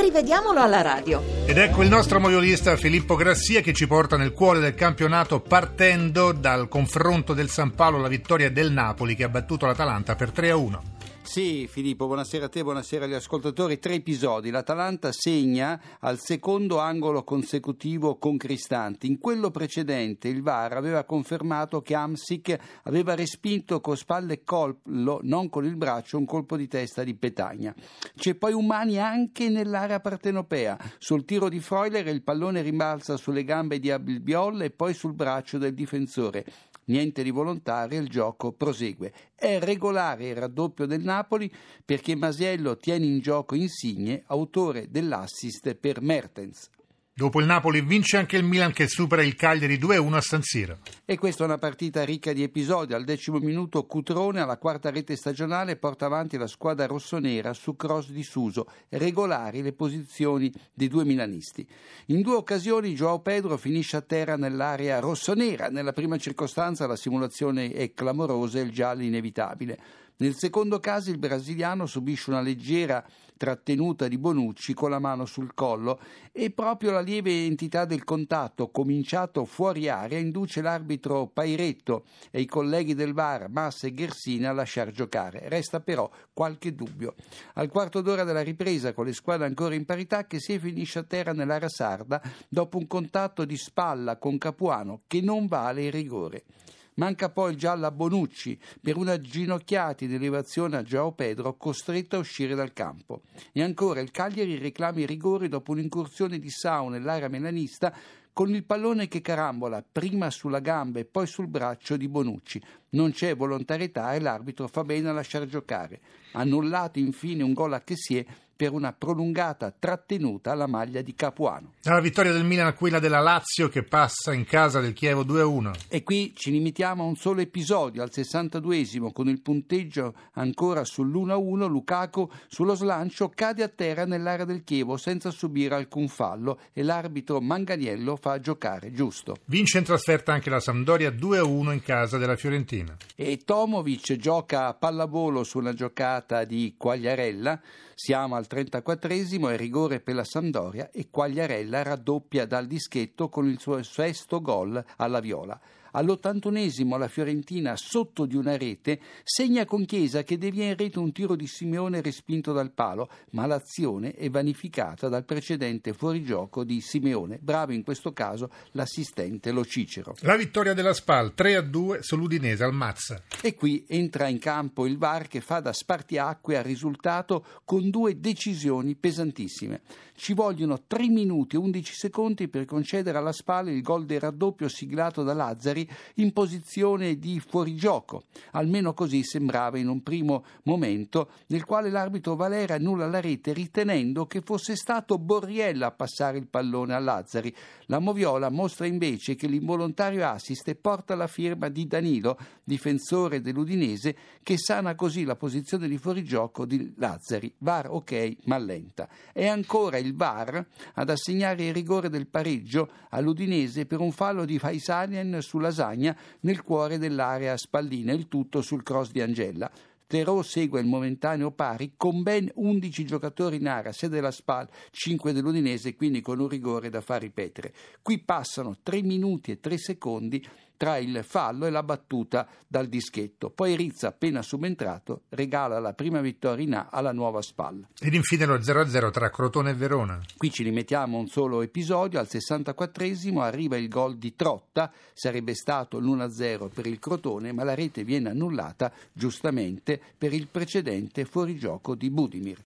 Rivediamolo alla radio. Ed ecco il nostro moviolista Filippo Grassia che ci porta nel cuore del campionato partendo dal confronto del San Paolo alla vittoria del Napoli che ha battuto l'Atalanta per 3 a 1. Sì, Filippo, buonasera a te, buonasera agli ascoltatori. Tre episodi. L'Atalanta segna al secondo angolo consecutivo con Cristanti. In quello precedente il VAR aveva confermato che Amsic aveva respinto con spalle e collo, non con il braccio, un colpo di testa di Petagna. C'è poi Umani anche nell'area partenopea. Sul tiro di Freuler il pallone rimbalza sulle gambe di Abilbiol e poi sul braccio del difensore. Niente di volontario, il gioco prosegue. È regolare il raddoppio del Napoli perché Masiello tiene in gioco Insigne, autore dell'assist per Mertens. Dopo il Napoli vince anche il Milan che supera il Cagliari 2-1 a San Siro. E questa è una partita ricca di episodi. Al decimo minuto Cutrone alla quarta rete stagionale porta avanti la squadra rossonera su cross di Suso, regolari le posizioni dei due milanisti. In due occasioni Joao Pedro finisce a terra nell'area rossonera. Nella prima circostanza la simulazione è clamorosa e il giallo inevitabile. Nel secondo caso il brasiliano subisce una leggera trattenuta di Bonucci con la mano sul collo e proprio la lieve entità del contatto cominciato fuori area induce l'arbitro Pairetto e i colleghi del VAR Massa e Ghersina a lasciar giocare. Resta però qualche dubbio. Al quarto d'ora della ripresa con le squadre ancora in parità che si finisce a terra nell'area sarda dopo un contatto di spalla con Capuano che non vale il rigore. Manca poi il giallo a Bonucci per una ginocchiata in elevazione a Gio Pedro costretto a uscire dal campo. E ancora il Cagliari reclama i rigori dopo un'incursione di Sau nell'area melanista con il pallone che carambola prima sulla gamba e poi sul braccio di Bonucci. Non c'è volontarietà e l'arbitro fa bene a lasciare giocare. Annullato infine un gol a Chessie per una prolungata trattenuta alla maglia di Capuano. La vittoria del Milan a quella della Lazio che passa in casa del Chievo 2-1. E qui ci limitiamo a un solo episodio, al 62esimo, con il punteggio ancora sull'1-1, Lukaku sullo slancio cade a terra nell'area del Chievo senza subire alcun fallo e l'arbitro Manganiello fa giocare giusto. Vince in trasferta anche la Sampdoria 2-1 in casa della Fiorentina. E Tomovic gioca a pallavolo su una giocata di Quagliarella siamo al 34esimo e rigore per la Sampdoria e Quagliarella raddoppia dal dischetto con il suo sesto gol alla Viola. All'81esimo la Fiorentina, sotto di una rete, segna con Chiesa che devia in rete un tiro di Simeone respinto dal palo, ma l'azione è vanificata dal precedente fuorigioco di Simeone. Bravo in questo caso l'assistente Lo Cicero. La vittoria della Spal 3-2 sull'Udinese al Mazza. E qui entra in campo il VAR che fa da spartiacque al risultato con due decisioni pesantissime. Ci vogliono 3 minuti e 11 secondi per concedere alla Spal il gol del raddoppio siglato da Lazzari avversari in posizione di fuorigioco. Almeno così sembrava in un primo momento, nel quale l'arbitro Valera annulla la rete ritenendo che fosse stato Borriella a passare il pallone a Lazzari. La Moviola mostra invece che l'involontario assist porta la firma di Danilo, difensore dell'Udinese, che sana così la posizione di fuorigioco di Lazzari. VAR ok, ma lenta. È ancora il VAR ad assegnare il rigore del pareggio all'Udinese per un fallo di Faisalian sulla lasagna nel cuore dell'area spallina, il tutto sul cross di Angella. Terò segue il momentaneo pari con ben 11 giocatori in area, 6 della SPAL, 5 dell'Udinese, quindi con un rigore da far ripetere. Qui passano 3 minuti e 3 secondi tra il fallo e la battuta dal dischetto. Poi Rizza, appena subentrato, regala la prima vittoria in A alla nuova spalla. Ed infine lo 0-0 tra Crotone e Verona. Qui ci rimettiamo un solo episodio. Al 64esimo arriva il gol di Trotta, sarebbe stato l'1-0 per il Crotone, ma la rete viene annullata giustamente per il precedente fuorigioco di Budimir.